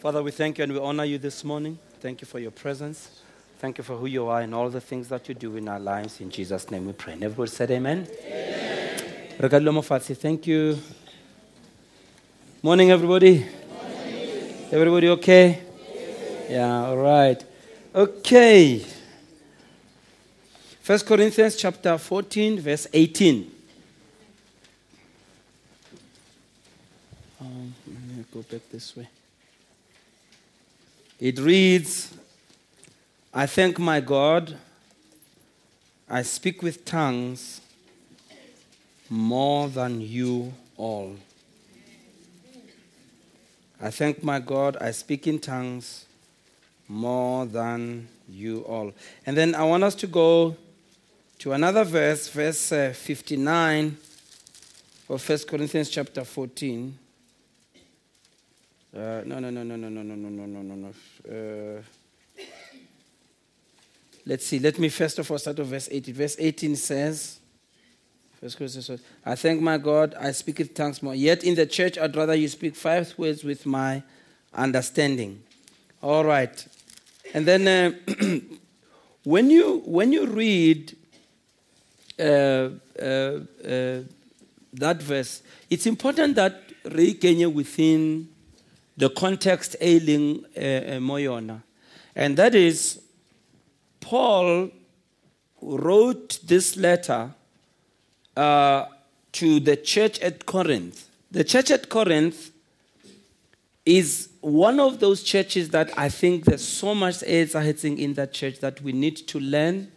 Father, we thank you and we honor you this morning. Thank you for your presence. Thank you for who you are and all the things that you do in our lives. In Jesus' name we pray. And everybody said amen. Amen. Thank you. Morning, everybody. Morning. Everybody okay? Yes. Yeah, all right. Okay. First Corinthians chapter 14, verse 18. Um, let me go back this way. It reads, I thank my God. I speak with tongues more than you all. I thank my God. I speak in tongues more than you all. And then I want us to go to another verse, verse uh, 59 of 1 Corinthians chapter 14. Uh, no, no, no, no, no, no, no, no, no, no, no. Uh, let's see. Let me first of all start with verse 18. Verse 18 says, First Corinthians, I thank my God, I speak with tongues more. Yet in the church, I'd rather you speak five words with my understanding. All right. And then uh, when, you, when you read uh, uh, uh that verse, it's important that re within the context ailing uh, Moyona. And that is, Paul wrote this letter uh, to the church at Corinth. The church at Corinth is one of those churches that I think there's so much happening in that church that we need to learn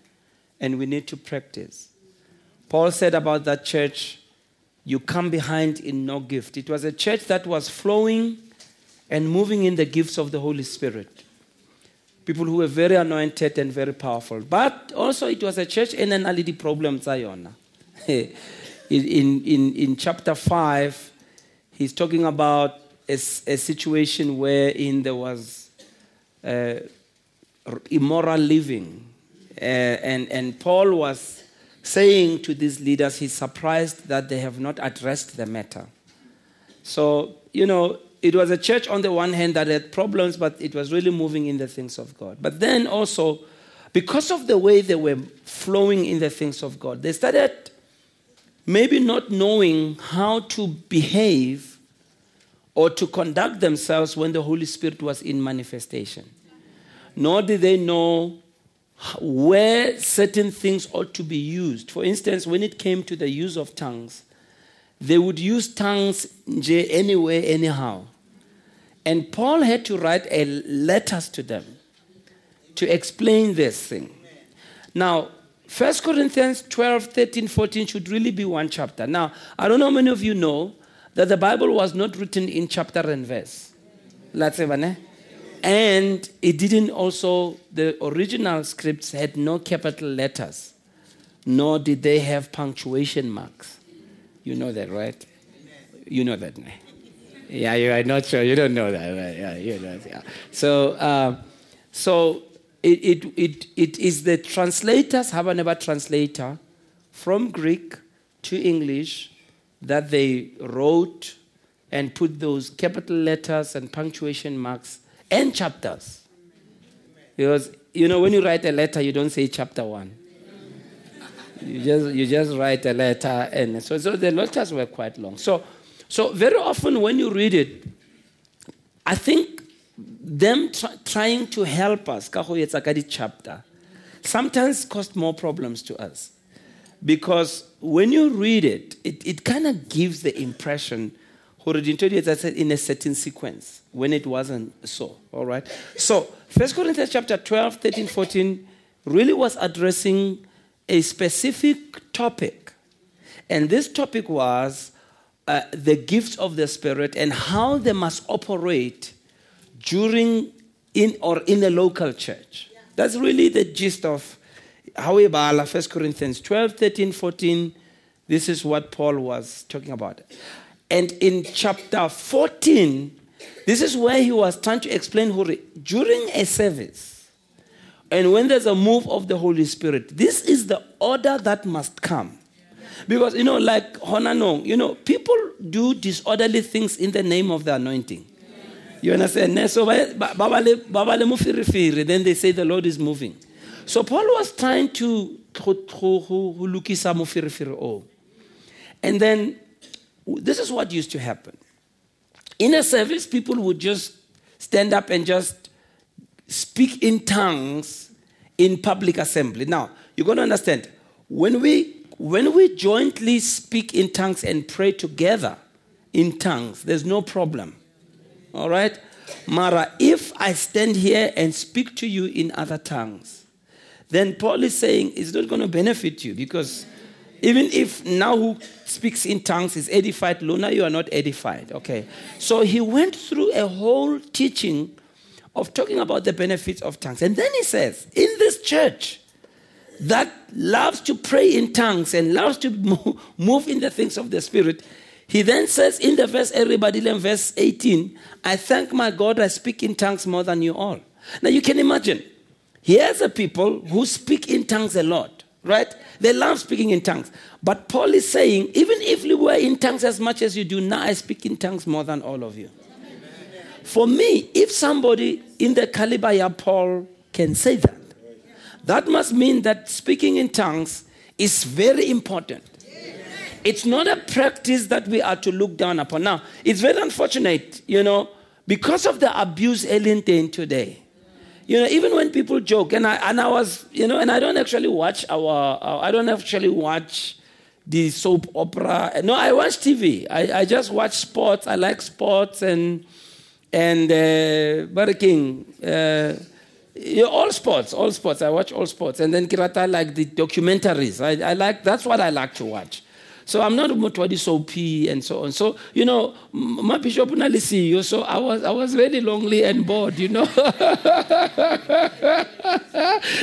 and we need to practice. Paul said about that church, you come behind in no gift. It was a church that was flowing and moving in the gifts of the Holy Spirit. People who were very anointed and very powerful. But also, it was a church in an already problem. in, in, in chapter 5, he's talking about a, a situation wherein there was uh, immoral living. Uh, and, and Paul was saying to these leaders, he's surprised that they have not addressed the matter. So, you know, it was a church on the one hand that had problems, but it was really moving in the things of God. But then also, because of the way they were flowing in the things of God, they started maybe not knowing how to behave or to conduct themselves when the Holy Spirit was in manifestation. Nor did they know where certain things ought to be used. For instance, when it came to the use of tongues, they would use tongues anyway, anyhow. And Paul had to write a letters to them to explain this thing. Now, 1 Corinthians 12, 13, 14 should really be one chapter. Now, I don't know how many of you know that the Bible was not written in chapter and verse. Eh? And it didn't also, the original scripts had no capital letters, nor did they have punctuation marks. You know that, right? You know that. Eh? Yeah, you are not sure. You don't know that. Right? Yeah, you. Yeah. So, uh, so it, it, it, it is the translators, Habaneba translator, from Greek to English that they wrote and put those capital letters and punctuation marks and chapters. Because, you know, when you write a letter, you don't say chapter one. You just, you just write a letter. And so, so the letters were quite long. So, so, very often when you read it, I think them trying to help us, chapter, sometimes cause more problems to us. Because when you read it, it, it kind of gives the impression in a certain sequence when it wasn't so. All right. So, 1 Corinthians chapter 12, 13, 14 really was addressing a specific topic. And this topic was uh, the gifts of the Spirit and how they must operate during in or in a local church. That's really the gist of how we 1 Corinthians 12, 13, 14. This is what Paul was talking about. And in chapter 14, this is where he was trying to explain during a service and when there's a move of the Holy Spirit, this is the order that must come. Because, you know, like Honanong, you know, people do disorderly things in the name of the anointing. You understand? So, then they say the Lord is moving. So Paul was trying to mofirifiri o. And then this is what used to happen. In a service, people would just stand up and just speak in tongues in public assembly. Now, you're going to understand when we when we jointly speak in tongues and pray together in tongues, there's no problem. All right? Mara, if I stand here and speak to you in other tongues, then Paul is saying it's not going to benefit you because even if now who speaks in tongues is edified, Luna, you are not edified. Okay. So he went through a whole teaching of talking about the benefits of tongues. And then he says, in this church that loves to pray in tongues and loves to move in the things of the Spirit, he then says in the verse, everybody in verse 18, I thank my God I speak in tongues more than you all. Now you can imagine, here's a people who speak in tongues a lot, right? They love speaking in tongues. But Paul is saying, even if you were in tongues as much as you do now, I speak in tongues more than all of you. For me, if somebody in the caliber of Paul can say that, that must mean that speaking in tongues is very important. It's not a practice that we are to look down upon. Now, it's very unfortunate, you know, because of the abuse alien today. You know, even when people joke, and I, and I was, you know, and I don't actually watch our, I don't actually watch the soap opera. No, I watch TV. I, I just watch sports. I like sports and, and uh, Burger King. Uh, yeah, all sports, all sports. I watch all sports. And then Kirata, like the documentaries. I, I like, that's what I like to watch. So I'm not Mutwadi Sopi and so on. So, you know, my bishop see you. So I was I was very lonely and bored, you know.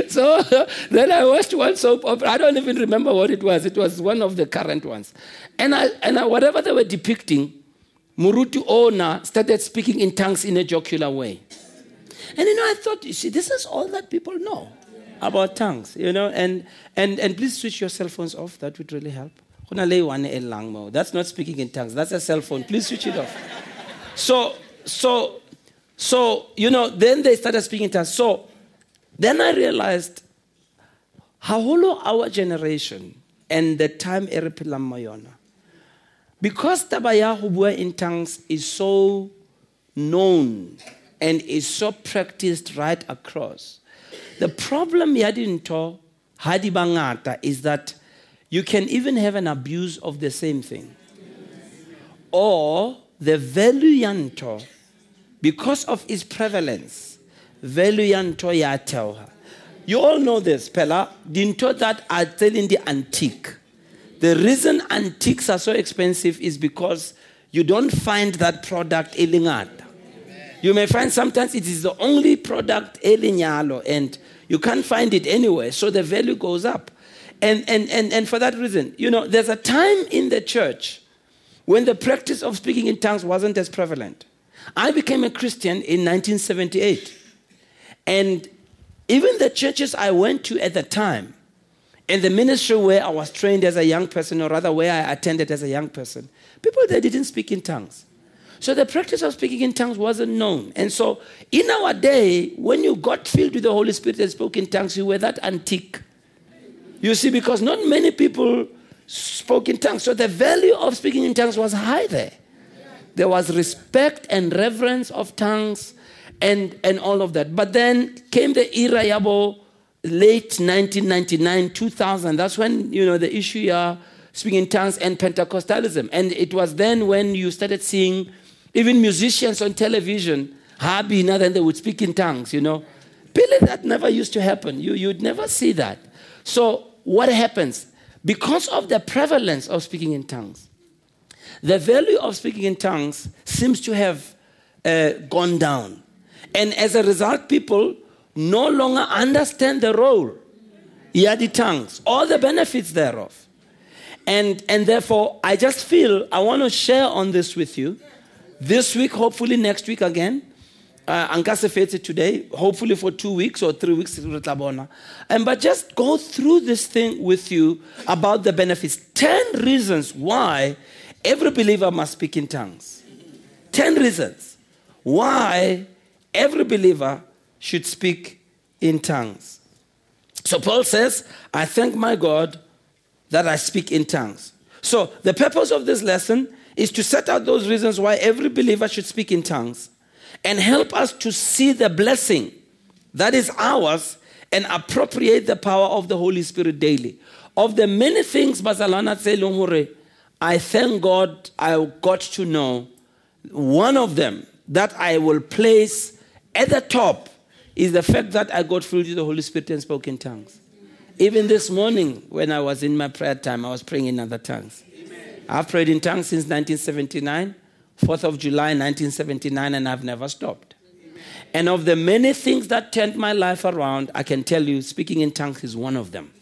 so then I watched one soap opera. I don't even remember what it was. It was one of the current ones. And I and I, whatever they were depicting, Murutu Ona started speaking in tongues in a jocular way. And you know, I thought, you see, this is all that people know about tongues, you know, and and and please switch your cell phones off. That would really help. That's not speaking in tongues. That's a cell phone. Please switch it off. So, so, so, you know, then they started speaking in tongues. So then I realized how hollow our generation and the time Eripilam Mayona. Because Tabaya Hubua in tongues is so known and is so practiced right across. The problem Yadinto Hadibangata is that you can even have an abuse of the same thing. Or the valuanto, because of its prevalence, valuanto ya tell her. You all know this, Pella. Dinto that are telling the antique. The reason antiques are so expensive is because you don't find that product elingata. You may find sometimes it is the only product elinyalo and you can't find it anywhere, so the value goes up. And, and, and, and for that reason, you know, there's a time in the church when the practice of speaking in tongues wasn't as prevalent. I became a Christian in 1978. And even the churches I went to at the time, and the ministry where I was trained as a young person, or rather where I attended as a young person, people there didn't speak in tongues. So the practice of speaking in tongues wasn't known. And so in our day, when you got filled with the Holy Spirit and spoke in tongues, you were that antique. You see, because not many people spoke in tongues. So the value of speaking in tongues was high there. There was respect and reverence of tongues and, and all of that. But then came the era late 1999, 2000. That's when, you know, the issue here, speaking in tongues and Pentecostalism. And it was then when you started seeing even musicians on television, now then they would speak in tongues, you know. Really, that never used to happen. You, you'd never see that. So what happens? Because of the prevalence of speaking in tongues, the value of speaking in tongues seems to have uh, gone down. And as a result, people no longer understand the role, yadi tongues, all the benefits thereof. And, and therefore, I just feel I want to share on this with you. This week, hopefully next week again, uh, Ankase today, hopefully for two weeks or three weeks, and but just go through this thing with you about the benefits. Ten reasons why every believer must speak in tongues. Ten reasons why every believer should speak in tongues. So Paul says, I thank my God that I speak in tongues. So the purpose of this lesson is to set out those reasons why every believer should speak in tongues and help us to see the blessing that is ours and appropriate the power of the Holy Spirit daily. Of the many things Bazalana Tselungure, I thank God I got to know one of them that I will place at the top is the fact that I got filled with the Holy Spirit and spoke in tongues. Even this morning, when I was in my prayer time, I was praying in other tongues. I've prayed in tongues since 1979, 4th of July 1979, and I've never stopped. And of the many things that turned my life around, I can tell you speaking in tongues is one of them.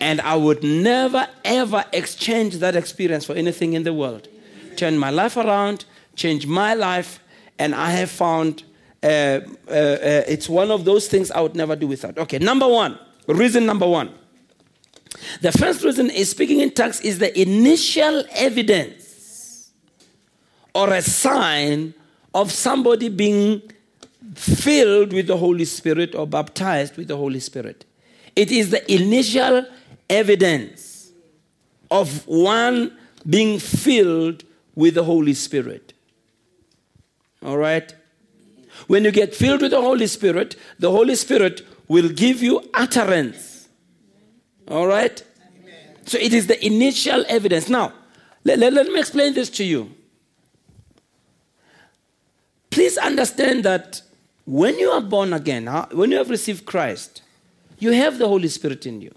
And I would never, ever exchange that experience for anything in the world. Turn my life around, change my life, and I have found uh, uh, uh, it's one of those things I would never do without. Okay, number one, reason number one. The first reason is speaking in tongues is the initial evidence or a sign of somebody being filled with the Holy Spirit or baptized with the Holy Spirit. It is the initial evidence of one being filled with the Holy Spirit. All right? When you get filled with the Holy Spirit, the Holy Spirit will give you utterance. All right? Amen. So it is the initial evidence. Now, let, let, let me explain this to you. Please understand that when you are born again, when you have received Christ, you have the Holy Spirit in you.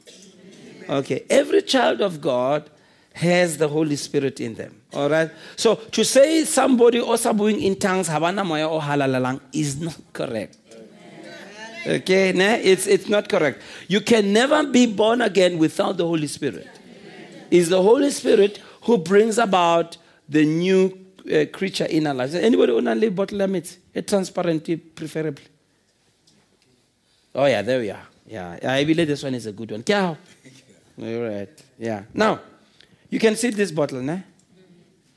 Okay, every child of God has the Holy Spirit in them. All right? So to say somebody or sabuing in tongues, habana moya or halalalang, is not correct. Okay, nah? it's, it's not correct. You can never be born again without the Holy Spirit. It's the Holy Spirit who brings about the new uh, creature in our lives. Anybody only bottle limits? A transparent, preferably. Oh, yeah, there we are. Yeah, I believe this one is a good one. All right. Yeah. Now, you can see this bottle, ne?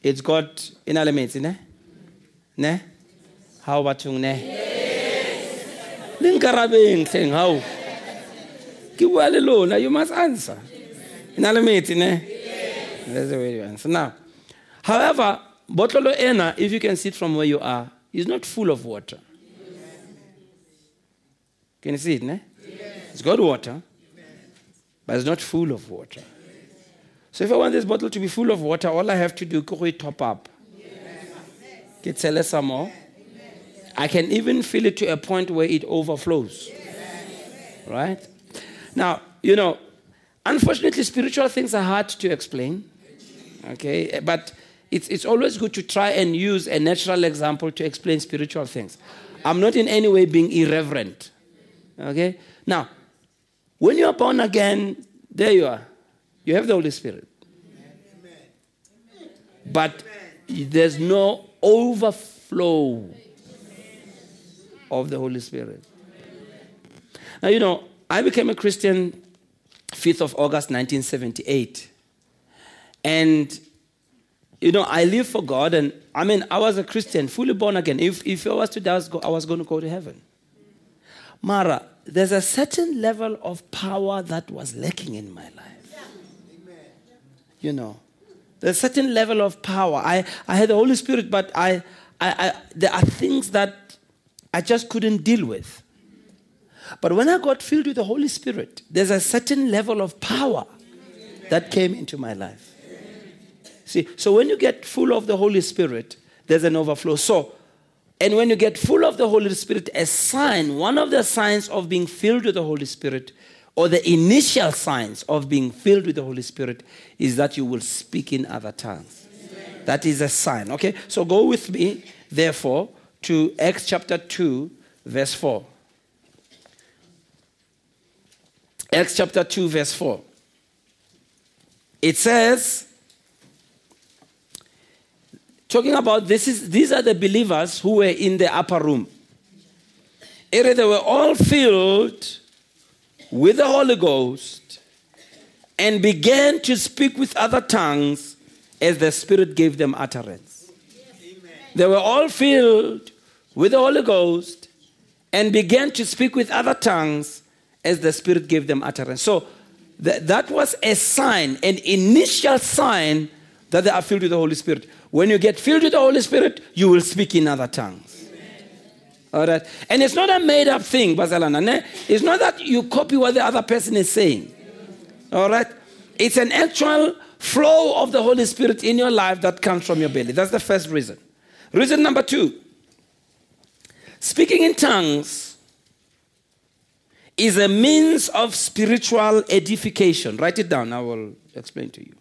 It's got in elements, ne? Ne? How about you, ne? Yes. Linkarabeng thing, how? Kiwale you must answer. In elements, ne? Yes. That's the way you answer. Now, however, bottle ena, if you can see it from where you are, is not full of water. Can you see it, ne? It's got water, but it's not full of water. So if I want this bottle to be full of water, all I have to do is top up. Yes. some more. I can even fill it to a point where it overflows. Right? Now, you know, unfortunately, spiritual things are hard to explain. Okay? But it's, it's always good to try and use a natural example to explain spiritual things. I'm not in any way being irreverent. Okay? Now, when you are born again, there you are. You have the Holy Spirit. But there's no overflow of the Holy Spirit. Now, you know, I became a Christian 5th of August 1978. And, you know, I live for God, and I mean, I was a Christian, fully born again. If, if I was to die, I was going to go to heaven. Mara, there's a certain level of power that was lacking in my life you know. There's a certain level of power. I, I had the Holy Spirit, but I, I, I, there are things that I just couldn't deal with. But when I got filled with the Holy Spirit, there's a certain level of power that came into my life. See, so when you get full of the Holy Spirit, there's an overflow. So, and when you get full of the Holy Spirit, a sign, one of the signs of being filled with the Holy Spirit or the initial signs of being filled with the Holy Spirit is that you will speak in other tongues. That is a sign. Okay, so go with me, therefore, to Acts chapter 2, verse 4. Acts chapter 2, verse 4. It says, talking about this is these are the believers who were in the upper room. They were all filled with the Holy Ghost and began to speak with other tongues as the Spirit gave them utterance. They were all filled with the Holy Ghost and began to speak with other tongues as the Spirit gave them utterance. So th- that was a sign, an initial sign that they are filled with the Holy Spirit. When you get filled with the Holy Spirit, you will speak in other tongues. All right. And it's not a made up thing, Bazalana. It's not that you copy what the other person is saying. All right. It's an actual flow of the Holy Spirit in your life that comes from your belly. That's the first reason. Reason number two speaking in tongues is a means of spiritual edification. Write it down, I will explain to you.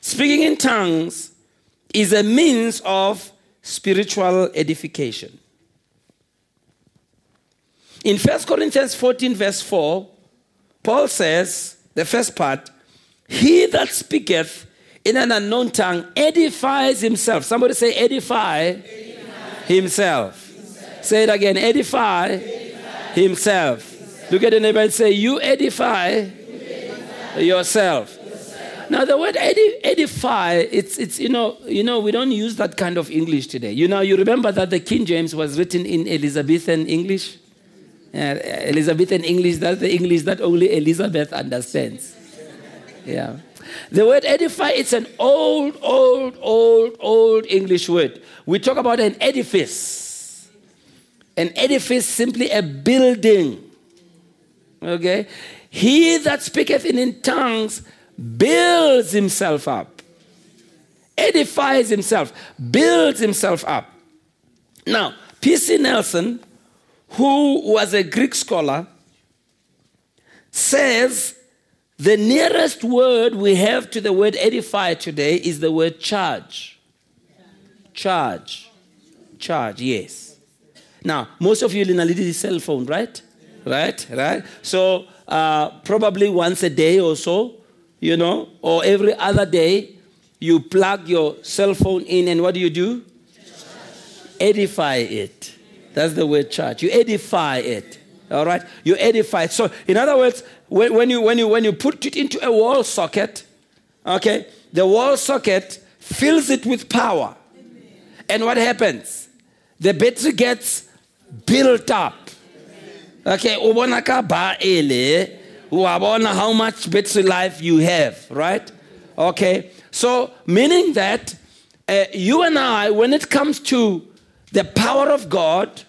Speaking in tongues is a means of spiritual edification. In 1 Corinthians 14, verse 4, Paul says, the first part, He that speaketh in an unknown tongue edifies himself. Somebody say, edify, edify. Himself. himself. Say it again, edify, edify. Himself. himself. Look at the neighbor and say, You edify, you edify. yourself. Now the word edify, it's, it's you know, you know, we don't use that kind of English today. You know, you remember that the King James was written in Elizabethan English? Uh, Elizabethan English, that's the English that only Elizabeth understands. Yeah. The word edify, it's an old, old, old, old English word. We talk about an edifice. An edifice, simply a building. Okay? He that speaketh in tongues builds himself up, edifies himself, builds himself up. Now, P.C. Nelson, who was a Greek scholar, says the nearest word we have to the word edify today is the word charge. Charge. Charge, yes. Now, most of you in a little cell phone, right? Right, right. So, uh, probably once a day or so, you know, or every other day, you plug your cell phone in and what do you do? Edify it. That's the word charge. You edify it. All right? You edify it. So, in other words, when, when, you, when, you, when you put it into a wall socket, okay, the wall socket fills it with power. And what happens? The battery gets built up. Okay, ba ele how much battery life you have, right? Okay, so meaning that uh, you and I, when it comes to the power of God,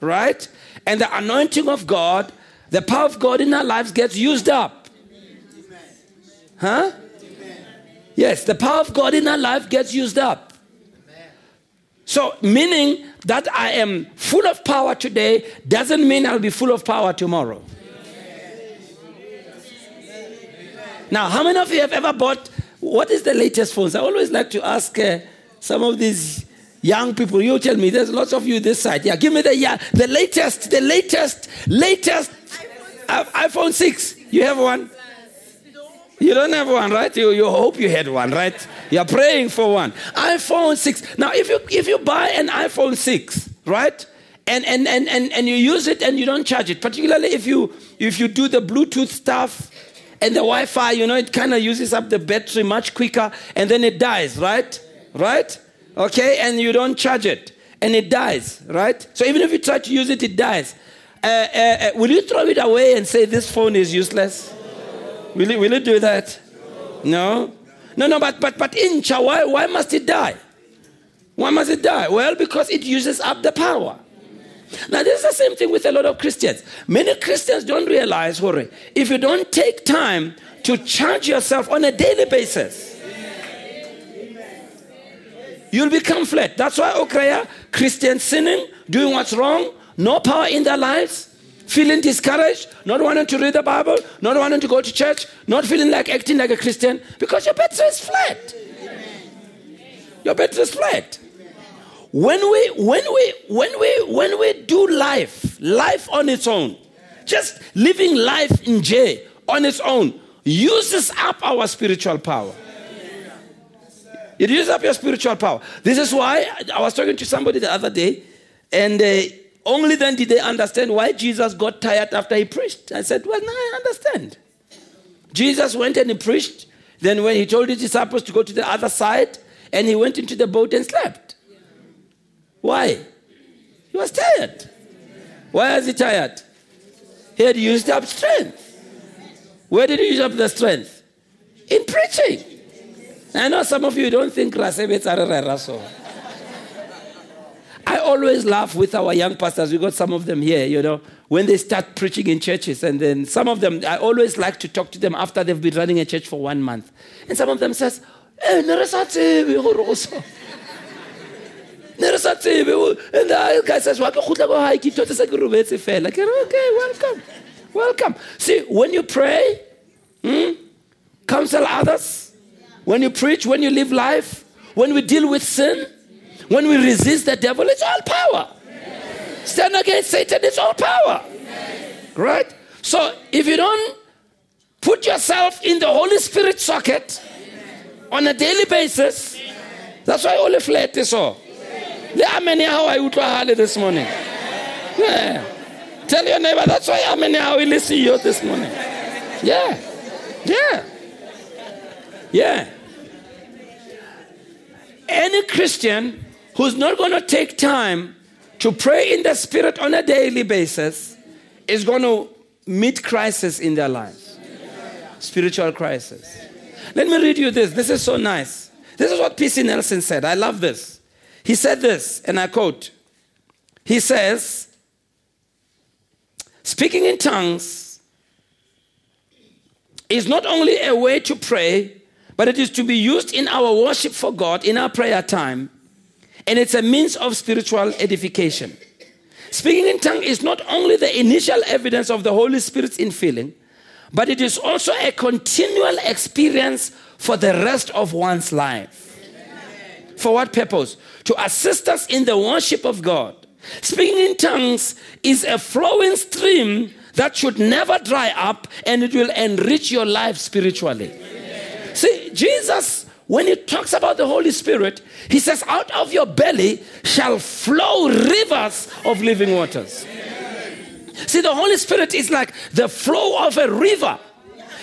right, and the anointing of God, the power of God in our lives gets used up. Huh? Yes, the power of God in our life gets used up. So, meaning that I am full of power today doesn't mean I'll be full of power tomorrow. Now, how many of you have ever bought? What is the latest phones? I always like to ask uh, some of these young people. You tell me. There's lots of you this side. Yeah, give me the yeah, the latest, the latest, latest iPhone, iPhone six. You have one? You don't have one, right? You, you hope you had one, right? You're praying for one. iPhone 6. Now, if you if you buy an iPhone 6, right? And, and, and, and, and you use it and you don't charge it, particularly if you if you do the Bluetooth stuff and the Wi Fi, you know, it kind of uses up the battery much quicker and then it dies, right? Right? Okay, and you don't charge it and it dies, right? So even if you try to use it, it dies. Uh, uh, uh, will you throw it away and say this phone is useless? Will you, will you do that? No? No, no, but, but, but Incha, why, why must it die? Why must it die? Well, because it uses up the power. Now, this is the same thing with a lot of Christians. Many Christians don't realize, Hore, if you don't take time to charge yourself on a daily basis, you'll become flat. That's why Okraya, Christians sinning, doing what's wrong, no power in their lives, feeling discouraged, not wanting to read the Bible, not wanting to go to church, not feeling like acting like a Christian, because your battery is flat. Your battery is flat. When we when we when we when we do life life on its own just living life in j on its own uses up our spiritual power. It uses up your spiritual power. This is why i was talking to somebody the other day and uh, only then did they understand why jesus got tired after he preached i said well now i understand jesus went and he preached then when he told his disciples to go to the other side and he went into the boat and slept Why? He was tired. Why was he tired? He had used up strength. Where did he use up the strength? In preaching. I know some of you don't think so. I always laugh with our young pastors. We got some of them here, you know, when they start preaching in churches. And then some of them, I always like to talk to them after they've been running a church for one month. And some of them says, eh, ne re sa and the guy says go hae ke robetse fela okay welcome welcome see when you pray hmm, counsel others when you preach when you live life when we deal with sin when we resist the devil it's all power. Stand against satan it's all power. Right? So if you don't put yourself in the holy spirit socket on a daily basis that's why all flat is all le ya gago a utlwagale this morning. Yeah. tell your neighbor that's why amen gago e le CEO this morning. Yeah. Yeah. Yeah. Any christian who's not going to take time to pray in the spirit on a daily basis is going to meet crisis in their lives. Spiritual crisis. Let me read you this. This is so nice. This is what pc nelson said. I love this. He said this, and I quote He says, Speaking in tongues is not only a way to pray, but it is to be used in our worship for God, in our prayer time, and it's a means of spiritual edification. Speaking in tongues is not only the initial evidence of the Holy Spirit's infilling, but it is also a continual experience for the rest of one's life. For what purpose? To assist us in the worship of God. Speaking in tongues is a flowing stream that should never dry up and it will enrich your life spiritually. Amen. See, Jesus, when he talks about the Holy Spirit, he says, Out of your belly shall flow rivers of living waters. See, the Holy Spirit is like the flow of a river.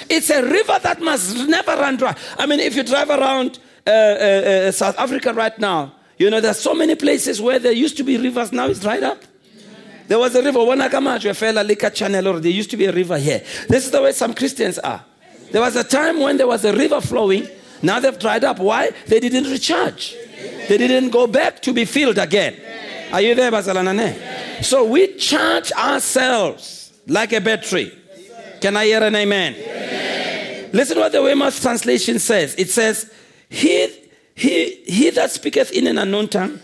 It's a river that must never run dry. I mean, if you drive around uh, uh, uh, South Africa right now, you know, there's so many places where there used to be rivers, now it's dried up. There was a river, Wanakamaju, Fela Lika Channel, or there used to be a river here. This is the way some Christians are. There was a time when there was a river flowing, now they've dried up. Why? They didn't recharge, they didn't go back to be filled again. Are you there, Basalanane? So we charge ourselves like a battery. Can I hear an amen? amen? Listen what the Weymouth translation says. It says, he, he, he that speaketh in an unknown tongue,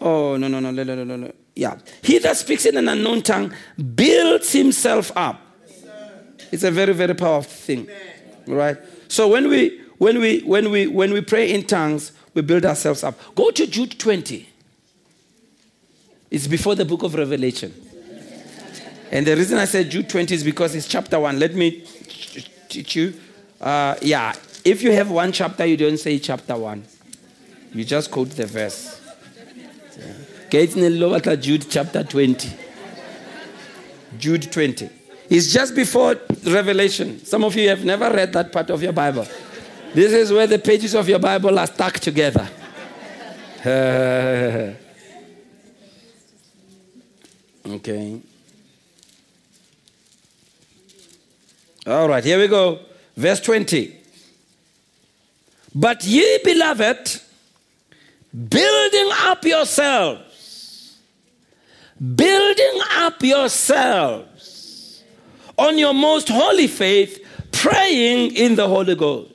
oh, no, no, no, no, no, no, no. Yeah. He that speaks in an unknown tongue builds himself up. It's a very, very powerful thing. Right? So when we when we when we when we pray in tongues, we build ourselves up. Go to Jude 20. It's before the book of Revelation. And the reason I said Jude 20 is because it's chapter 1. Let me teach you. Uh, yeah, if you have one chapter, you don't say chapter one. You just quote the verse. Get Jude chapter 20. Jude 20. It's just before Revelation. Some of you have never read that part of your Bible. This is where the pages of your Bible are stuck together. okay. All right, here we go. Verse 20. But ye, beloved, building up yourselves, building up yourselves on your most holy faith, praying in the Holy Ghost.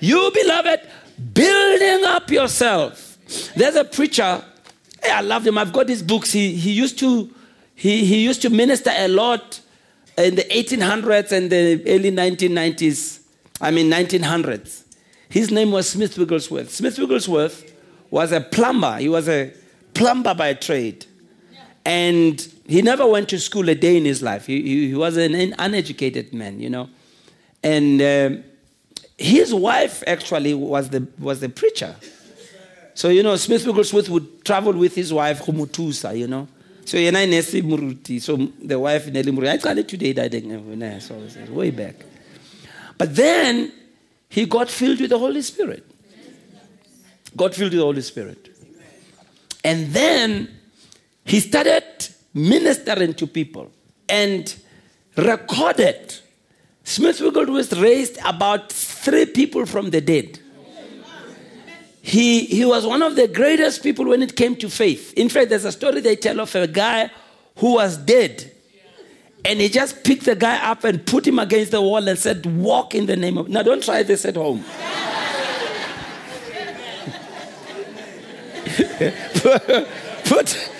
You, beloved, building up yourself. There's a preacher, I love him. I've got his books. He, he used to he, he used to minister a lot in the 1800s and the early 1990s. I mean 1900s. His name was Smith Wigglesworth. Smith Wigglesworth was a plumber. He was a plumber by trade. And he never went to school a day in his life. He, he, he was an uneducated man, you know. And um, his wife actually was the, was the preacher. So, you know, Smith Wigglesworth would travel with his wife, Humutusa, you know. So, yena inesi muruti. So, the wife, Nelly Muruti. I call it today, died so way back. But then he got filled with the Holy Spirit. Got filled with the Holy Spirit. And then he started ministering to people and recorded. Smith Wigglesworth raised about three people from the dead. He, he was one of the greatest people when it came to faith. In fact, there's a story they tell of a guy who was dead. And he just picked the guy up and put him against the wall and said, Walk in the name of. Now, don't try this at home. put,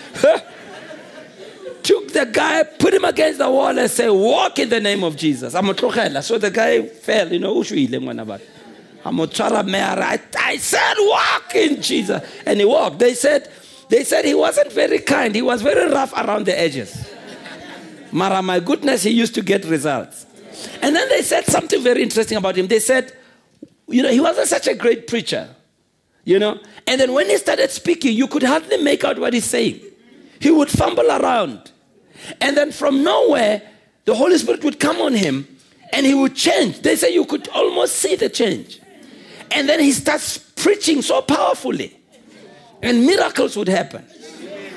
the guy, put him against the wall, and said, Walk in the name of Jesus. I'm a So the guy fell, you know, I'm a I said, Walk in Jesus. And he walked. They said, they said he wasn't very kind. He was very rough around the edges. Mara, my goodness, he used to get results. And then they said something very interesting about him. They said, you know, he wasn't such a great preacher, you know. And then when he started speaking, you could hardly make out what he's saying. He would fumble around. And then from nowhere, the Holy Spirit would come on him and he would change. They say you could almost see the change. And then he starts preaching so powerfully, and miracles would happen.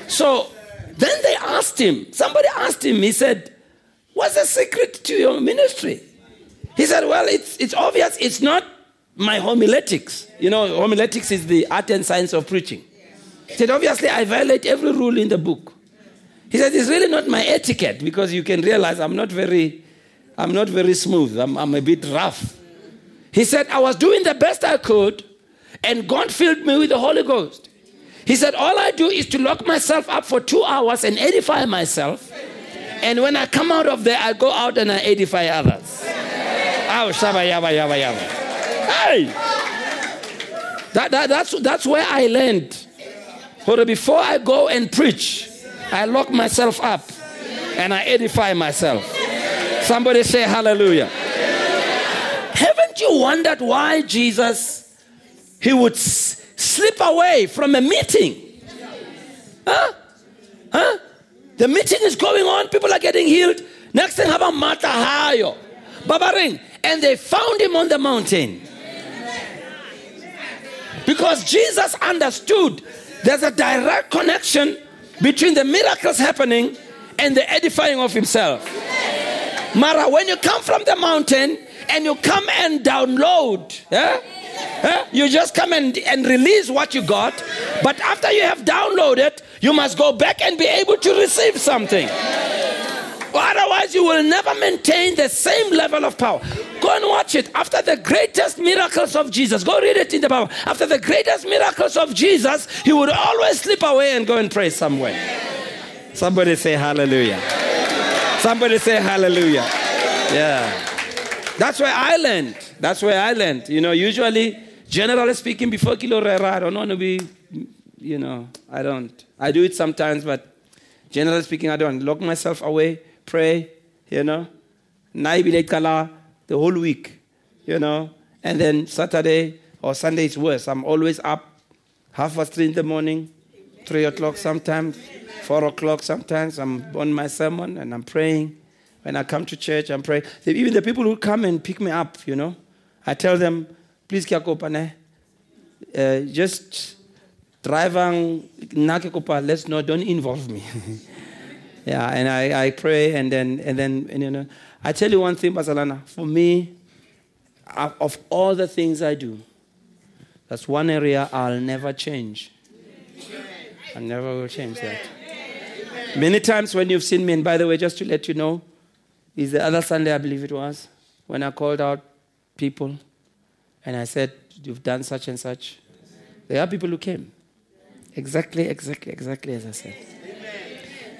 So then they asked him, somebody asked him, he said, What's the secret to your ministry? He said, Well, it's, it's obvious it's not my homiletics. You know, homiletics is the art and science of preaching. He said, Obviously, I violate every rule in the book. He said, It's really not my etiquette because you can realize I'm not very, I'm not very smooth. I'm, I'm a bit rough. He said, I was doing the best I could, and God filled me with the Holy Ghost. He said, All I do is to lock myself up for two hours and edify myself. And when I come out of there, I go out and I edify others. Oh, shaba, yaba, yaba, yaba. Hey! That, that, that's, that's where I learned. Before I go and preach, I lock myself up and I edify myself. Somebody say hallelujah. Haven't you wondered why Jesus he would s- slip away from a meeting? Huh? Huh? The meeting is going on, people are getting healed. Next thing about Mata Hayo. Babaring. And they found him on the mountain. Because Jesus understood there's a direct connection between the miracles happening and the edifying of himself. Mara, when you come from the mountain and you come and download, yeah? yeah? You just come and, and release what you got. But after you have downloaded, you must go back and be able to receive something. Otherwise, you will never maintain the same level of power. Go and watch it. After the greatest miracles of Jesus, go read it in the Bible. After the greatest miracles of Jesus, he would always slip away and go and pray somewhere. Somebody say hallelujah. Somebody say hallelujah. Yeah. That's where I learned. That's where I learned. You know, usually, generally speaking, before Kilo Rera, I don't want to be, you know, I don't. I do it sometimes, but generally speaking, I don't. Lock myself away, pray, you know. Naibile Kala the whole week, you know. And then Saturday or Sunday is worse. I'm always up half past three in the morning, three o'clock sometimes, four o'clock sometimes. I'm on my sermon and I'm praying. When I come to church, I'm praying. Even the people who come and pick me up, you know, I tell them, please, Kiakopane, uh, just drive on, let's not, don't involve me. yeah, and I, I pray, and then, and then, and, you know, I tell you one thing, Basalana, for me, of all the things I do, that's one area I'll never change. I never will change that. Many times when you've seen me, and by the way, just to let you know, is the other Sunday, I believe it was, when I called out people and I said, You've done such and such. There are people who came. Exactly, exactly, exactly as I said.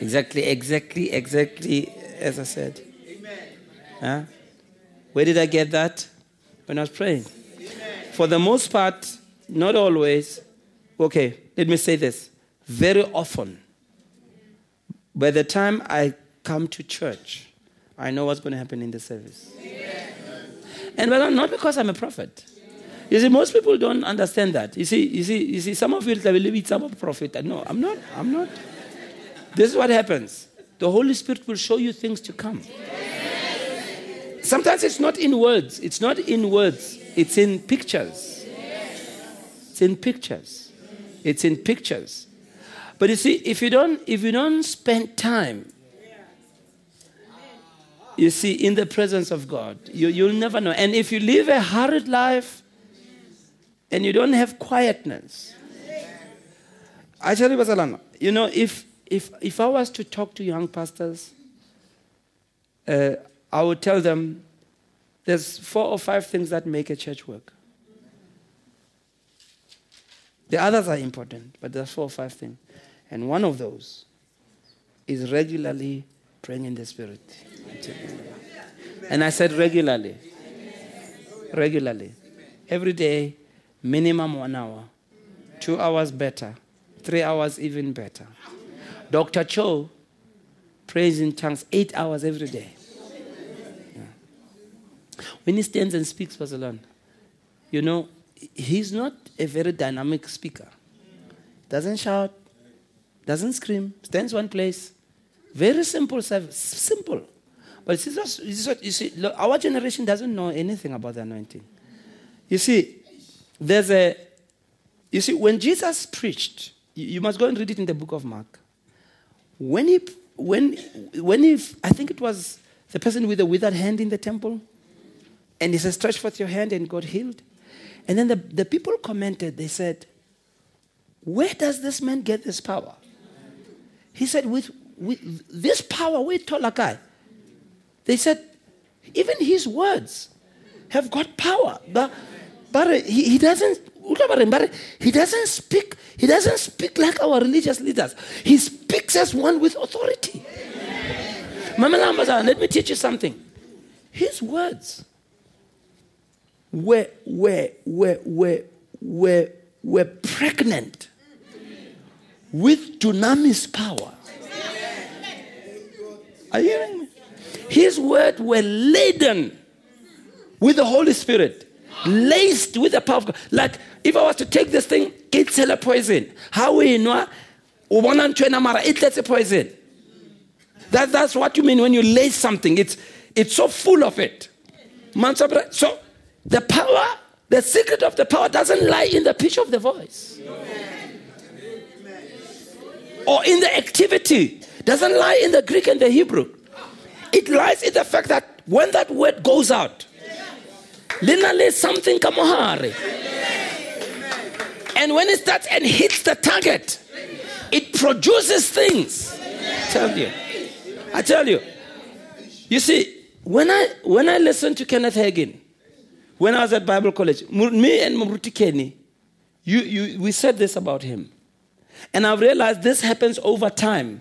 Exactly, exactly, exactly as I said. Huh? Where did I get that? When I was praying. For the most part, not always. Okay, let me say this. Very often, by the time I come to church, I know what's going to happen in the service. And well, not because I'm a prophet. You see, most people don't understand that. You see, you see, you see, some of you believe it's I'm a prophet. No, I'm not. I'm not. This is what happens. The Holy Spirit will show you things to come. Sometimes it's not in words. It's not in words. It's in pictures. It's in pictures. It's in pictures. But you see, if you don't, if you don't spend time, you see, in the presence of God, you, you'll never know. And if you live a hurried life and you don't have quietness, I tell you, you know, if, if, if I was to talk to young pastors, uh, I would tell them there's four or five things that make a church work. The others are important, but there's four or five things. And one of those is regularly praying in the Spirit. And I said regularly. Regularly. Every day, minimum one hour. Two hours better. Three hours even better. Dr. Cho prays in tongues eight hours every day. Yeah. When he stands and speaks, Pastor you know, he's not a very dynamic speaker. Doesn't shout, doesn't scream, stands one place. Very simple service. Simple. But it's just, it's just, you see, look, our generation doesn't know anything about the anointing. You see, there's a, you see, when Jesus preached, you, you must go and read it in the book of Mark. When he, when, when he, I think it was the person with the withered hand in the temple, and he said, stretch forth your hand, and got healed. And then the, the people commented, they said, Where does this man get this power? He said, With, with this power, we Tolakai. They said, Even his words have got power. But, but he, he doesn't he doesn't speak he doesn't speak like our religious leaders he speaks as one with authority Mama Lamazan, let me teach you something his words were, were, were, were, were, were pregnant with dunamis power. Are you hearing me? His words were laden with the Holy Spirit, laced with the power of God. Like if I was to take this thing, it's a poison. How we know? It's a poison. That, that's what you mean when you lace something. It's, it's so full of it. So the power, the secret of the power doesn't lie in the pitch of the voice or in the activity, doesn't lie in the Greek and the Hebrew. It lies in the fact that when that word goes out, linale something kamohari. And when it starts and hits the target, it produces things. I tell you. I tell you. You see, when I when I listened to Kenneth Hagin, when I was at Bible college, me and Mabruti Kenny, you, you, we said this about him. And I've realized this happens over time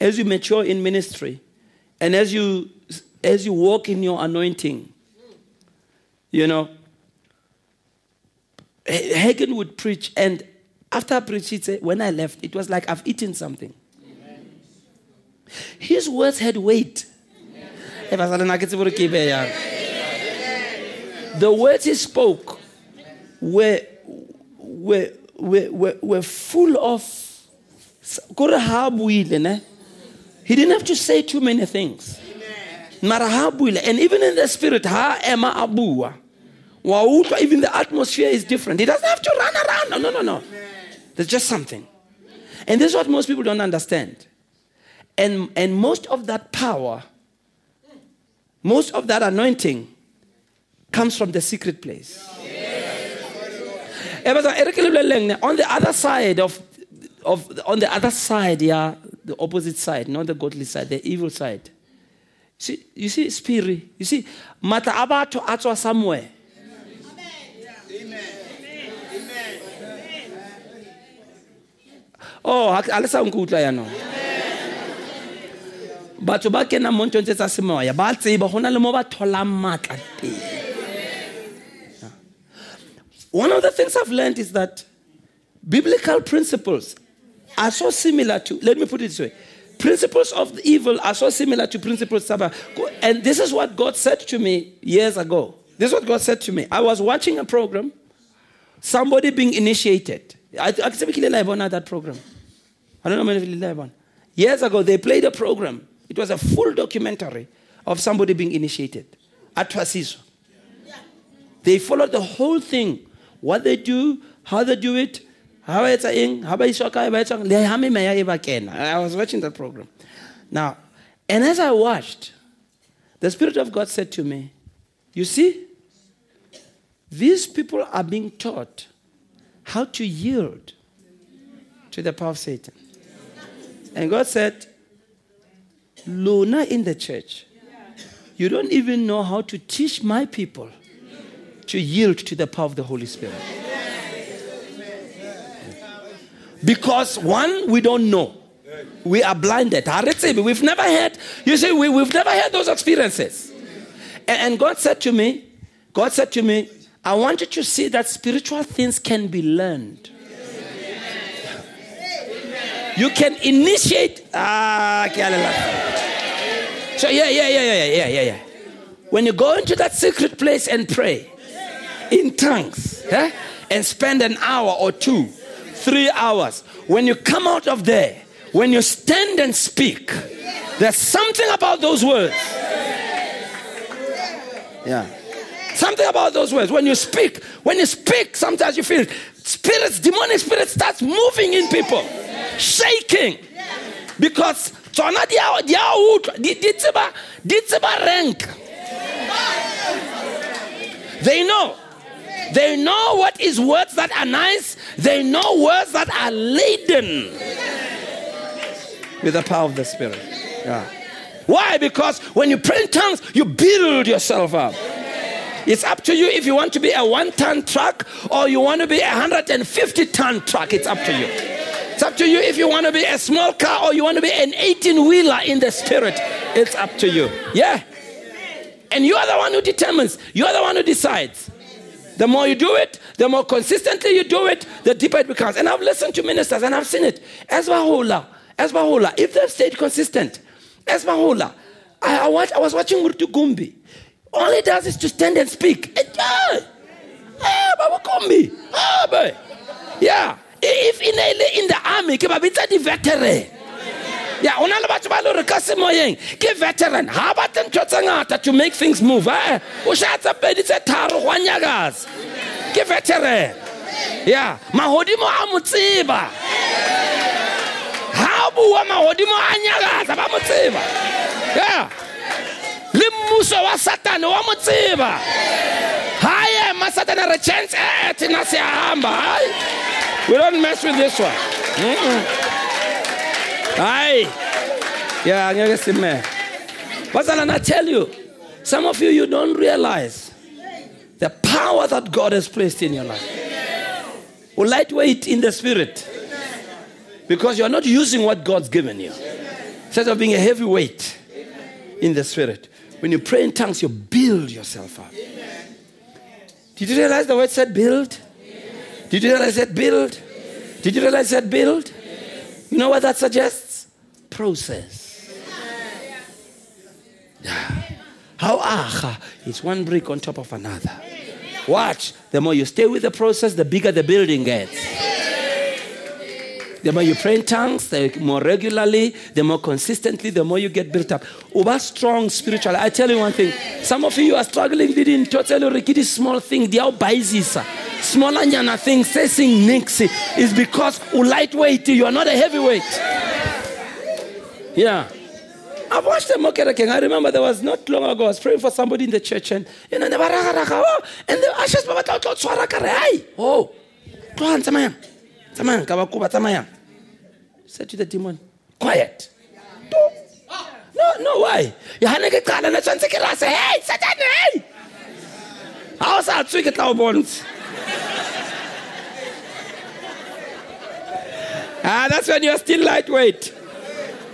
as you mature in ministry and as you, as you walk in your anointing. You know, Hagin would preach, and after I preached, he'd say, When I left, it was like I've eaten something. Amen. His words had weight. Amen the words he spoke were, were, were, were, were full of. He didn't have to say too many things. And even in the spirit, ha ema abua. Even the atmosphere is different. He doesn't have to run around. No, no, no, no. There's just something. And this is what most people don't understand. And, and most of that power, most of that anointing comes from the secret place. On the other side of, of on the other side, yeah, the opposite side, not the godly side, the evil side. See, you see, spirit. You see, mata abato atwa somewhere. Oh, alisa nkutla ya no. batho ba kena mo ntho tse tsa semoya ba tseba go na le mo ba tholang maatla teng one of the things I've learned is that biblical principles are so similar to, let me put it this way principles of evil are so similar to principles of and this is what god said to me years ago. This is what god said to me. I was watching a program somebody being initiated. I live on that program i don't know if live on years ago they played a program. It was a full documentary of somebody being initiated. At Twasiso. They followed the whole thing. What they do, how they do it, ha memeya e ba kena. I was watching that program. Now and as i watched the spirit of god said to me you see these people are being taught how to yield to the power of satan and god said luna in the church you don't even know how to teach my people to yield to the power of the holy spirit Because one, we don't know. We are blinded. Ah, we've never had, you see, we, we've never had those experiences. And, and God said to me, God said to me, I want you to see that spiritual things can be learned. You can initiate. Ah, so yeah, yeah, yeah, yeah, yeah, yeah, yeah. When you go into that secret place and pray in tongues, yeah, and spend an hour or two three hours. When you come out of there, when you stand and speak, there's something about those words. Yeah. Something about those words. When you speak, when you speak, sometimes you feel spirits, demonic spirits starts moving in people, shaking. Because rank. They know. They know what is words that are nice. They know words that are laden with the power of the Spirit. Yeah. Why? Because when you pray in tongues, you build yourself up. It's up to you if you want to be a one ton truck or you want to be a 150 ton truck. It's up to you. It's up to you if you want to be a small car or you want to be an 18 wheeler in the spirit. It's up to you. Yeah. And you are the one who determines, you are the one who decides. The more you do it, the more consistently you do it, the deeper it becomes. And I've listened to ministers and I've seen it. Esbahola, Esbahola, if they've stayed consistent, Esbahola, I, I, watch, I was watching Murtu Gumbi. All he does is to stand and speak. Yeah. If in, in the army, it's a veteran. Ya o na le batho ba le gore ka semoyeng ke veteran. Ga ba tle ntho tse to make things move eh. O sha tse pedi tse tharo go a ke veteran. Ya magodimo a mo tseba. Ga bua magodimo a nyakasa ba mo ya le mmuso wa satane wa mo tseba ha ema satane re chance eh thina siyahamba we don't mess with this one mm -mm. Aye. Yeah, to man. But I tell you, some of you, you don't realize the power that God has placed in your life. Or lightweight in the spirit. Because you're not using what God's given you. Instead of being a heavyweight in the spirit. When you pray in tongues, you build yourself up. Did you realize the word said build? Did you realize that build? Did you realize that build? You know what that suggests? Process. How aha? It's one brick on top of another. Watch. The more you stay with the process, the bigger the building gets. The more you pray in tongues, the more regularly, the more consistently, the more you get built up. Uba strong spiritually. I tell you one thing. Some of you are struggling with it totally this small thing. They are baisisa. Smaller nyana thing, saying nixie is because you lightweight, you are not a heavyweight. Yeah. I've watched them okay, I remember there was not long ago, I was praying for somebody in the church and you know, oh, and the re ai oh tsamayang ka ba kuba tsamayang. Said to the demon. Quiet. No no why? Ya hane ke qala na tshwantse ke rase. Hey satan hey! Ha o sa tswe ke tla o bontsha. Ah that's when you're still lightweight.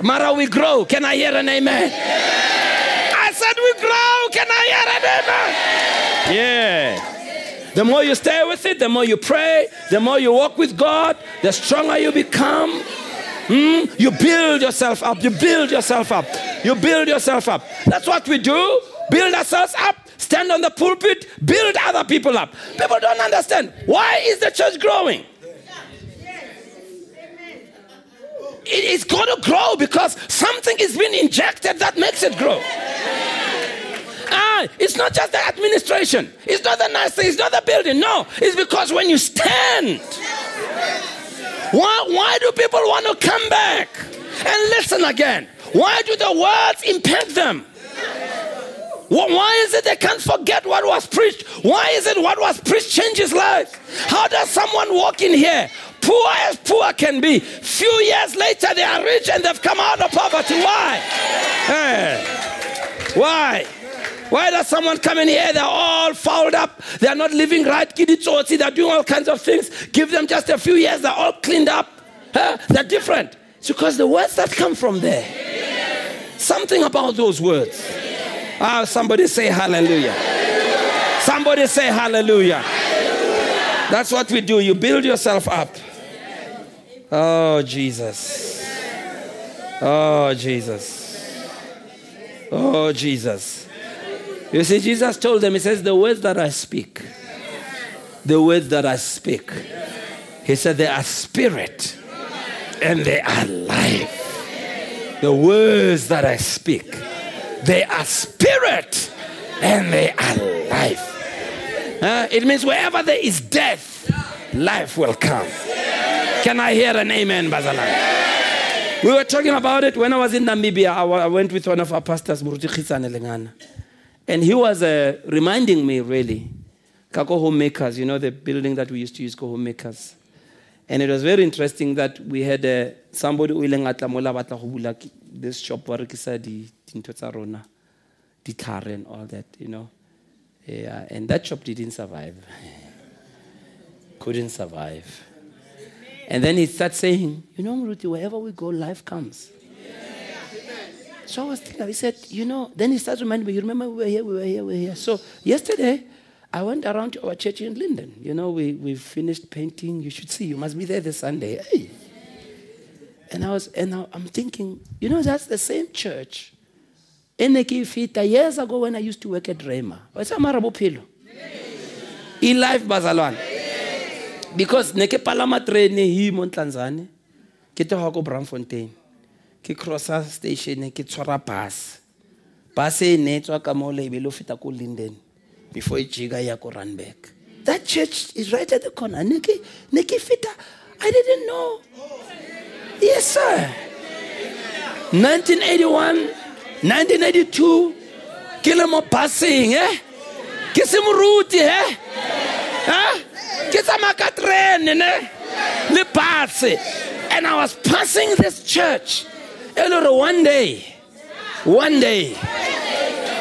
Mara, we grow. Can I hear an amen? I said we grow. Can I hear an amen? Yeah. The more you stay with it, the more you pray, the more you walk with God, the stronger you become. Mm? You build yourself up. You build yourself up. You build yourself up. That's what we do. Build ourselves up. Stand on the pulpit. Build other people up. People don't understand. Why is the church growing? it's going to grow because something is being injected that makes it grow. Ah, it's not just the administration. It's not the nice thing. It's not the building. No, it's because when you stand, Why, why do people want to come back and listen again? Why do the words impact them? Why is it they can't forget what was preached? Why is it what was preached changes lives? How does someone walk in here, poor as poor can be, few years later they are rich and they've come out of poverty? Why? Hey. Why? Why does someone come in here? They're all fouled up. They're not living right. They're doing all kinds of things. Give them just a few years. They're all cleaned up. Huh? They're different. It's because the words that come from there. Something about those words. Ah, somebody say hallelujah. Somebody say hallelujah. That's what we do. You build yourself up. Oh, Jesus. Oh, Jesus. Oh, Jesus. You see, Jesus told them, He says, The words that I speak, the words that I speak, He said, they are spirit and they are life. The words that I speak, they are spirit and they are life. Uh, it means wherever there is death, life will come. Can I hear an amen, Bazalan? We were talking about it when I was in Namibia. I went with one of our pastors, Muruti Khitsane Lengana. And he was uh, reminding me, really, Kako Homemakers, you know, the building that we used to use, Kako Homemakers. And it was very interesting that we had uh, somebody who atla mola batla this shop wa rekisa di dintho tsa and all that, you know. Yeah, and that shop didn't survive. Couldn't survive. And then he started saying, you know, Muruti, wherever we go, life comes. So I was thinking, he said, you know, then he starts reminding me, you remember we were here, we were here, we were here. So yesterday, I went around to our church in Linden. You know, we, we finished painting. You should see, you must be there this Sunday. Hey. And I was, and I, am thinking, you know, that's the same church. Fita years ago when I used to work at Rhema. What's Amarabo Pilo? In life, Bazalwan. Because neke palama train hi mo Tanzania. Ke to ha ko Braamfontein ke crossa station ke tshwara bus. Bus e ne tswa ka mo lebele o feta ko linden before e jiga ya ko Randburg that church is right at the corner. Ne ke ne ke fita i didn't know. Yes sir. 1981 1982 ke le mo busing eh? Ke se moruti eh? Ke tsamaya ka trene ne? Le bus. And i was passing this church Elora, one day, one day,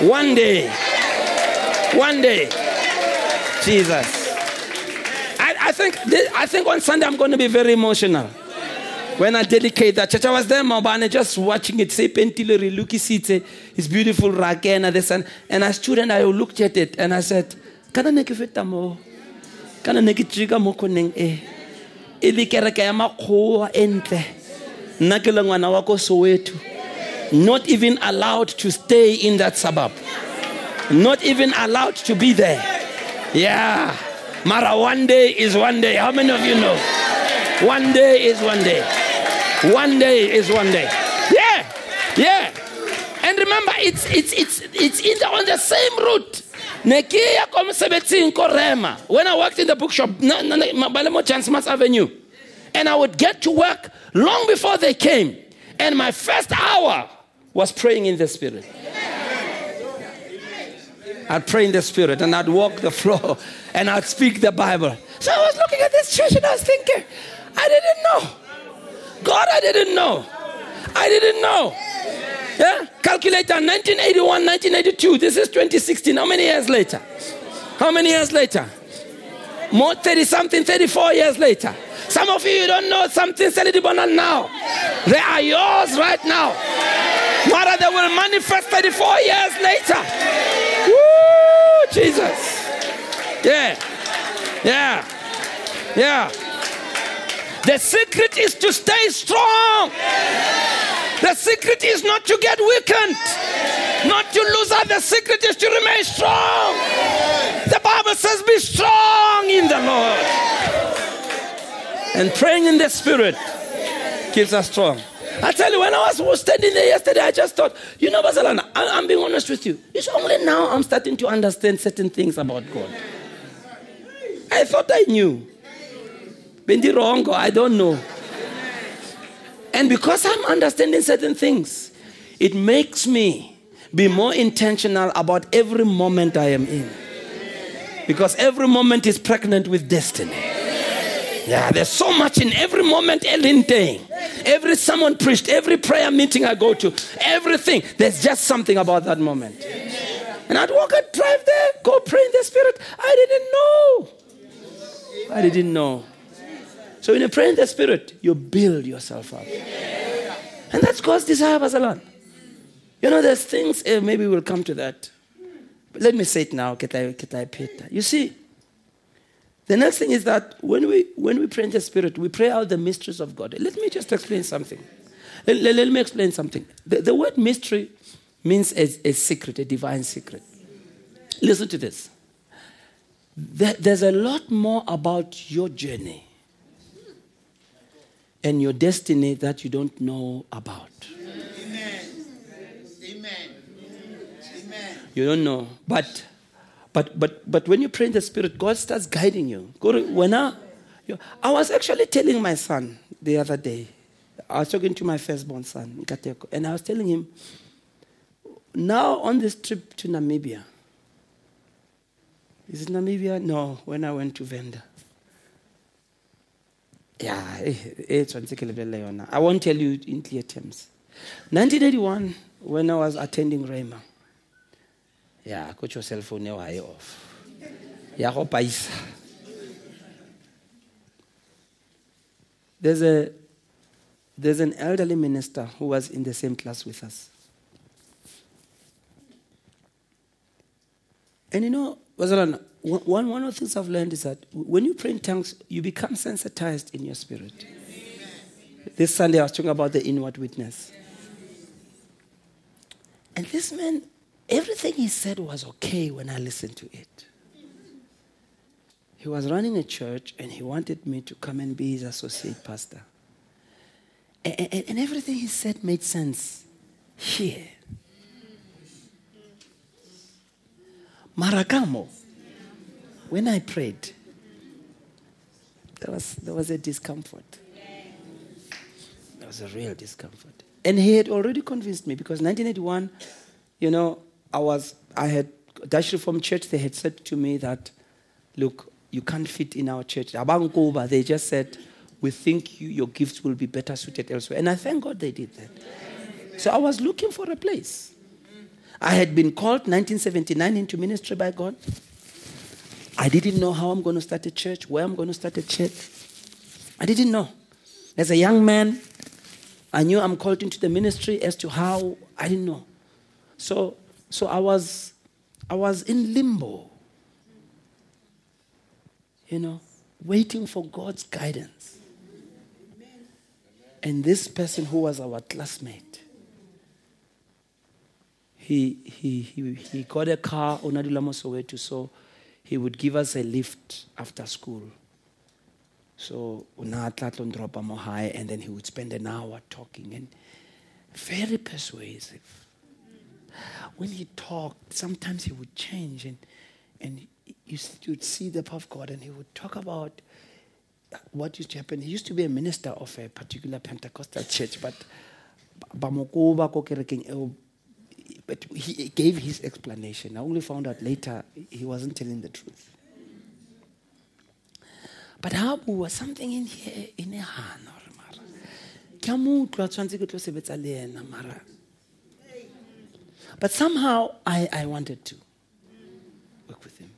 one day, one day, Jesus. I, I think this, I think on Sunday I'm going to be very emotional when I dedicate that church. I was there, Mabane, just watching it. Say pentilary, looky seats, it's beautiful, rakena, this and and I stood I looked at it and I said, Kana neke feta mo, kana neke chiga mo koneng eh? e, ili kereke ya makgowa entle nna ke le ngwana wa soweto not even allowed to stay in that suburb. Not even allowed to be there. Yeah. Mara one day is one day. How many of you know? One day is one day. One day is one day. Yeah. Yeah. And remember it's it's it's it's in on the same route. Nekia ko mosebetsing ko Rhema. When i worked in the bookshop balemo chansmas avenue and I would get to work long before they came. And my first hour was praying in the Spirit. I'd pray in the Spirit and I'd walk the floor and I'd speak the Bible. So I was looking at this church and I was thinking, I didn't know. God, I didn't know. I didn't know. Yeah? Calculator 1981, 1982. This is 2016. How many years later? How many years later? More 30 something, 34 years later. Some of you, you don't know something Selidibona now. They are yours right now. Mara, they will manifest 34 years later. Woo, Jesus. Yeah. Yeah. Yeah. The secret is to stay strong. The secret is not to get weakened, not to lose out. The secret is to remain strong. The Bible says, Be strong in the Lord. And praying in the spirit keeps us strong. I tell you, when I was standing there yesterday, I just thought, you know, Basalana, I'm being honest with you. It's only now I'm starting to understand certain things about God. I thought I knew. Bendi wrong, I don't know. And because I'm understanding certain things, it makes me be more intentional about every moment I am in. Because every moment is pregnant with destiny. Yeah, there's so much in every moment, Ellen day. Every someone preached, every prayer meeting I go to, everything. There's just something about that moment. And I'd walk, I'd drive there, go pray in the spirit. I didn't know. I didn't know. So when you pray in the spirit, you build yourself up. And that's God's desire, Bazalan. You know, there's things, eh, maybe we'll come to that. But let me say it now, You see, the next thing is that when we, when we pray in the Spirit, we pray out the mysteries of God. Let me just explain something. Let, let, let me explain something. The, the word mystery means a, a, secret, a divine secret. Listen to this. There, there's a lot more about your journey and your destiny that you don't know about. Amen. Amen. Amen. You don't know. But but but but when you pray in the spirit, God starts guiding you. When I, I was actually telling my son the other day, I was talking to my firstborn son, and I was telling him, now on this trip to Namibia, is it Namibia? No, when I went to Venda. Yeah, eh, eh, it's I won't tell you in clear terms. 1981, when I was attending Rhema, yeah, put your cell phone high off. Yeah, paisa. There's a there's an elderly minister who was in the same class with us. And you know, one, one of the things I've learned is that when you pray in tongues, you become sensitized in your spirit. This Sunday I was talking about the inward witness. And this man Everything he said was okay when I listened to it. He was running a church and he wanted me to come and be his associate pastor. And, and, and everything he said made sense here. Maracamo, when I prayed, there was, there was a discomfort. There was a real discomfort. And he had already convinced me because 1981, you know, I was, I had, Dutch Reformed Church, they had said to me that, look, you can't fit in our church. Abangoba, they just said, we think you, your gifts will be better suited elsewhere. And I thank God they did that. So I was looking for a place. I had been called 1979 into ministry by God. I didn't know how I'm going to start a church, where I'm going to start a church. I didn't know. As a young man, I knew I'm called into the ministry as to how, I didn't know. So so I was, I was in limbo, you know, waiting for God's guidance. And this person who was our classmate, he, he, he, he got a car on Adulamo Soweto, so he would give us a lift after school. So Unatlatlon drop high, and then he would spend an hour talking and very persuasive when he talked, sometimes he would change and, and you would see the power of God and he would talk about uh, what used to happen. He used to be a minister of a particular Pentecostal church, but but he gave his explanation. I only found out later he wasn't telling the truth. But how was something in here in a hand mara but somehow I, I wanted to work with him.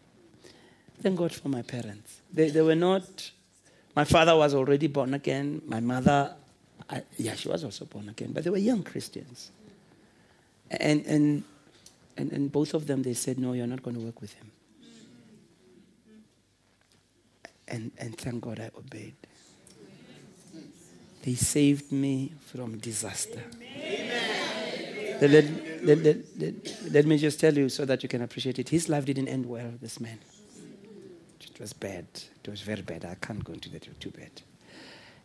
Thank God for my parents. They, they were not, my father was already born again. My mother, I, yeah, she was also born again, but they were young Christians. And, and, and, and both of them, they said, no, you're not going to work with him. And, and thank God I obeyed. They saved me from disaster. Let, let, let, let, me just tell you so that you can appreciate it. His life didn't end well, this man. It was bad. It was very bad. I can't go into that, It was too bad.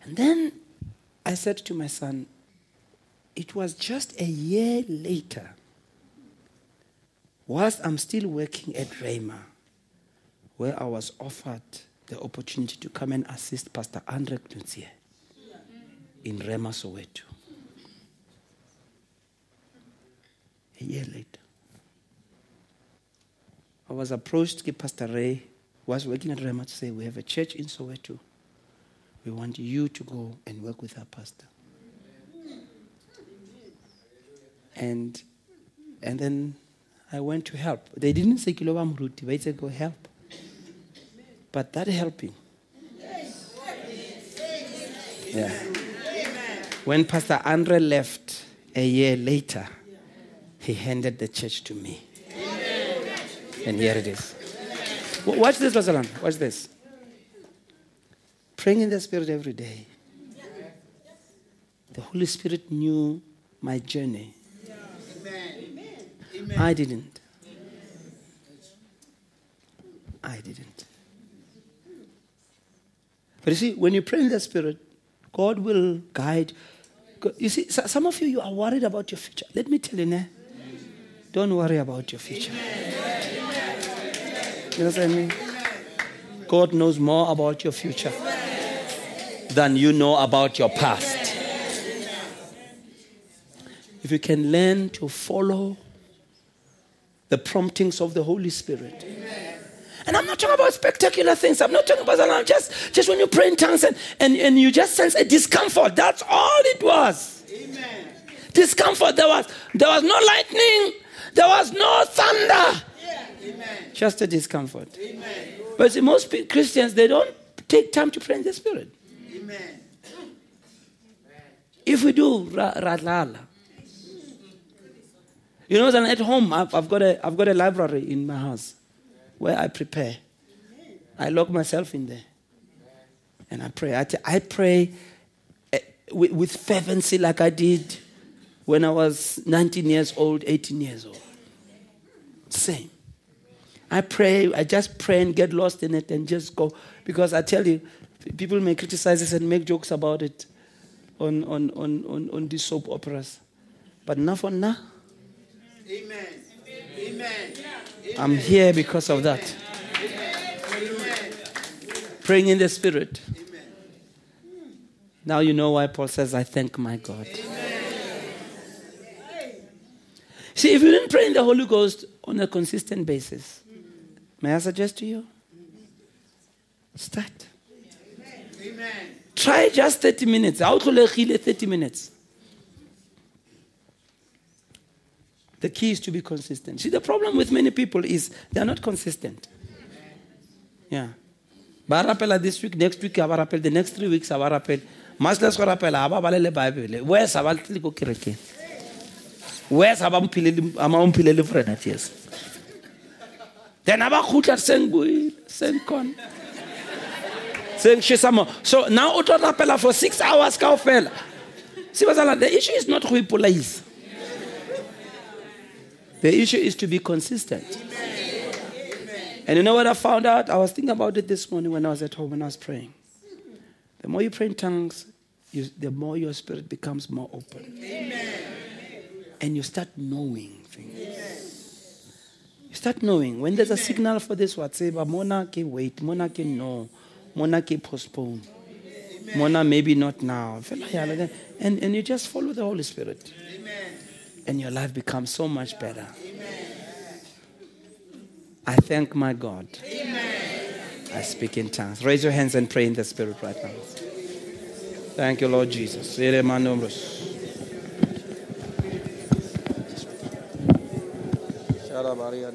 And then I said to my son, it was just a year later, whilst I'm still working at Rhema, where I was offered the opportunity to come and assist Pastor Andre Knutsie. in Rhema Soweto. A year later, I was approached by Pastor Ray, who was working at Rhema, to say, We have a church in Soweto. We want you to go and work with our pastor. And, and then I went to help. They didn't say Kiloba Mruti, they said go help. But that helping. Yeah. When Pastor Andre left a year later, he handed the church to me. And here it is. Watch this, Rosalind. Watch this. Praying in the Spirit every day. The Holy Spirit knew my journey. I didn't. I didn't. But you see, when you pray in the Spirit, God will guide. You see, some of you, you are worried about your future. Let me tell you now, don't worry about your future. You know what I mean? God knows more about your future than you know about your past. If you can learn to follow the promptings of the Holy Spirit. And I'm not talking about spectacular things. I'm not talking about I'm just, just when you pray in tongues and, and, and you just sense a discomfort. That's all it was. Amen. Discomfort. There was there was no lightning. There was no thunder. Yeah. Just a discomfort. Amen. But see, most Christians they don't take time to pray in the spirit. Amen. If we do, radlala. You know, at home, I've, I've, got a, I've got a library in my house where I prepare. I lock myself in there and I pray. I, t- I pray eh, with, with fervency like I did when I was 19 years old, 18 years old. Same. I pray, I just pray and get lost in it and just go. Because I tell you, people may criticize this and make jokes about it on, on, on, on, on these soap operas. But now for now, Amen. Amen. I'm here because of that. Praying in the Spirit. Now you know why Paul says, I thank my God. See, if you didn't pray in the Holy Ghost on a consistent basis, may I suggest to you? Start. Amen. Try just 30 minutes. How 30 minutes. The key is to be consistent. See, the problem with many people is they're not consistent. Yeah. ba rapela this week next week a ba rapela the next three weeks a ba rapela masles go rapela a ba balele bible wes a ba tlile ko kerekeng wes a ba mphilele then a ba khutla seng buile seng kona seng shisamo so now o tlo for six hours ka ofela see the issue is not go ipolaisa the issue is to be consistent. And you know what I found out? I was thinking about it this morning when I was at home when I was praying. The more you pray in tongues, you, the more your spirit becomes more open. Amen. And you start knowing things. You start knowing when there's a signal for this whatever, Mona can wait, Mona can know, Mona can postpone. Mona maybe not now. And, and you just follow the Holy Spirit. Amen and your life becomes so much better. Amen. I thank my God. Amen. I speak in tongues. Raise your hands and pray in the Spirit right now. Thank you, Lord Jesus. يا رب علي يا